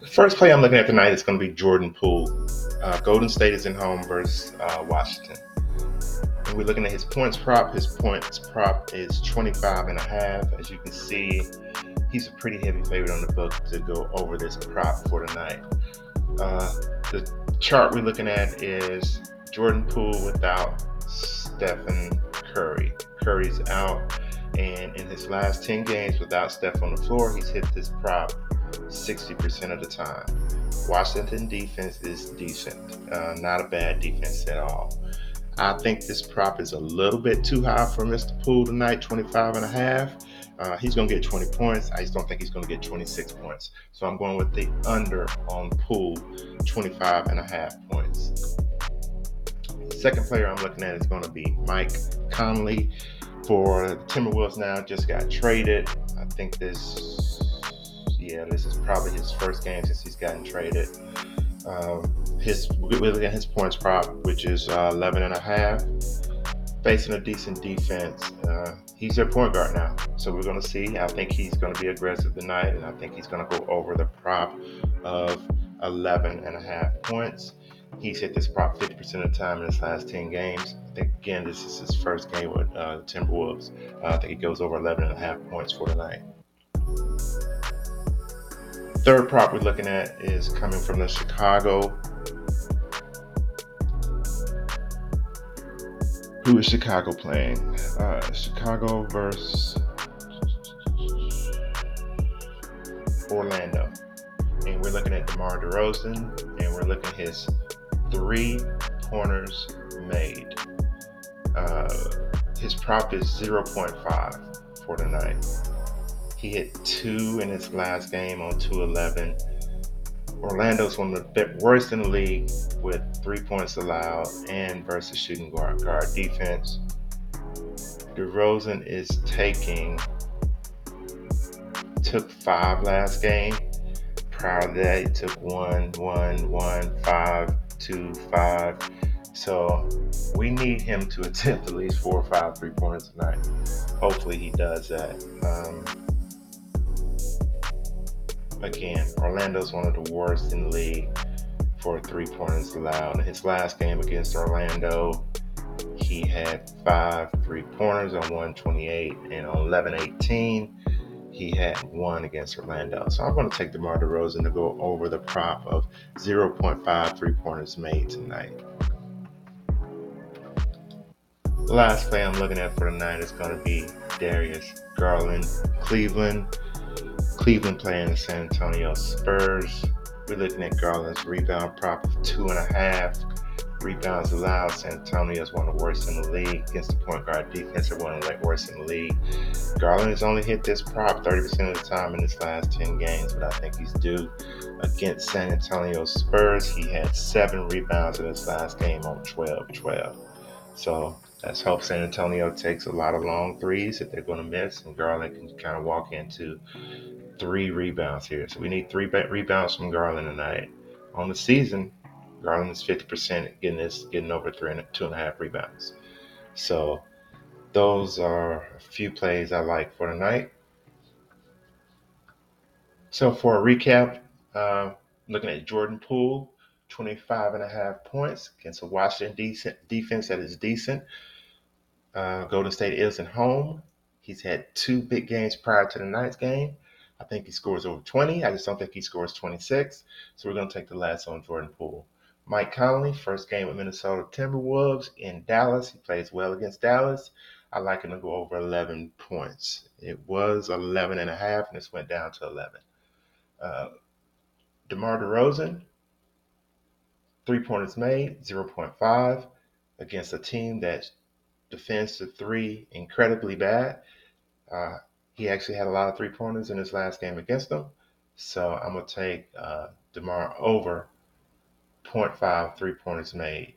The first play I'm looking at tonight is going to be Jordan Poole. Uh, Golden State is in home versus uh, Washington. And we're looking at his points prop. His points prop is 25 and a half. As you can see, he's a pretty heavy favorite on the book to go over this prop for tonight. Uh, the chart we're looking at is Jordan Poole without Stephen Curry. Curry's out, and in his last 10 games without Steph on the floor, he's hit this prop 60% of the time. Washington defense is decent, uh, not a bad defense at all. I think this prop is a little bit too high for Mr. Poole tonight, 25 and a half. Uh, he's going to get 20 points. I just don't think he's going to get 26 points. So I'm going with the under on Poole, 25 and a half points. Second player I'm looking at is going to be Mike Conley for Timberwolves now. Just got traded. I think this, yeah, this is probably his first game since he's gotten traded. Um, his we're looking at his points prop, which is uh, 11 and a half. Facing a decent defense, uh, he's their point guard now. So we're going to see. I think he's going to be aggressive tonight, and I think he's going to go over the prop of 11 and a half points. He's hit this prop 50% of the time in his last 10 games. I think, again, this is his first game with uh, the Timberwolves. Uh, I think he goes over 11 and a half points for tonight. Third prop we're looking at is coming from the Chicago. Who is Chicago playing? Uh, Chicago versus Orlando. And we're looking at DeMar DeRozan, and we're looking at his three pointers made. Uh, his prop is 0.5 for tonight. He hit two in his last game on 211. Orlando's one of the worst in the league with three points allowed and versus shooting guard, guard defense. DeRozan is taking took five last game. Prior to that, he took one, one, one, five, two, five. So we need him to attempt at least four or five three pointers tonight. Hopefully he does that. Um, again, Orlando's one of the worst in the league for three pointers allowed. His last game against Orlando, he had five three pointers on 128 and on 11 18 he had one against Orlando. So I'm going to take DeMar DeRozan to go over the prop of 0.5 three pointers made tonight. The last play I'm looking at for tonight is going to be Darius Garland, Cleveland. Cleveland playing the San Antonio Spurs. We're looking at Garland's rebound prop of two and a half. Rebounds allowed. San Antonio is one of the worst in the league against the point guard defense. They're one of the worst in the league. Garland has only hit this prop 30% of the time in his last 10 games, but I think he's due against San Antonio Spurs. He had seven rebounds in his last game on 12 12. So let's hope San Antonio takes a lot of long threes that they're going to miss, and Garland can kind of walk into three rebounds here. So we need three rebounds from Garland tonight. On the season, Garland is 50% getting this, getting over three and two and a half rebounds. So those are a few plays I like for tonight. So for a recap, uh, looking at Jordan Poole, 25 and a half points against a Washington decent defense that is decent. Uh, Golden State is at home. He's had two big games prior to the night's game. I think he scores over 20. I just don't think he scores 26. So we're going to take the last on Jordan Poole. Mike Conley, first game with Minnesota Timberwolves in Dallas. He plays well against Dallas. I like him to go over 11 points. It was 11 and a half, and this went down to 11. Uh, DeMar DeRozan, three pointers made, 0.5 against a team that defends the three incredibly bad. Uh, he actually had a lot of three pointers in his last game against them. So I'm going to take uh, DeMar over 0.5 three pointers made.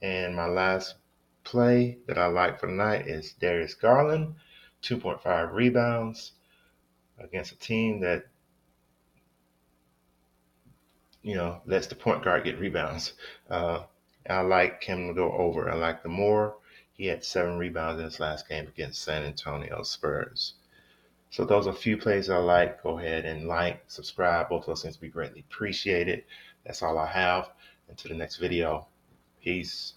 And my last play that I like for tonight is Darius Garland, 2.5 rebounds against a team that, you know, lets the point guard get rebounds. Uh, I like him to go over. I like the more. He had seven rebounds in his last game against San Antonio Spurs. So those are a few plays I like. Go ahead and like, subscribe. Both of those things be greatly appreciated. That's all I have. Until the next video. Peace.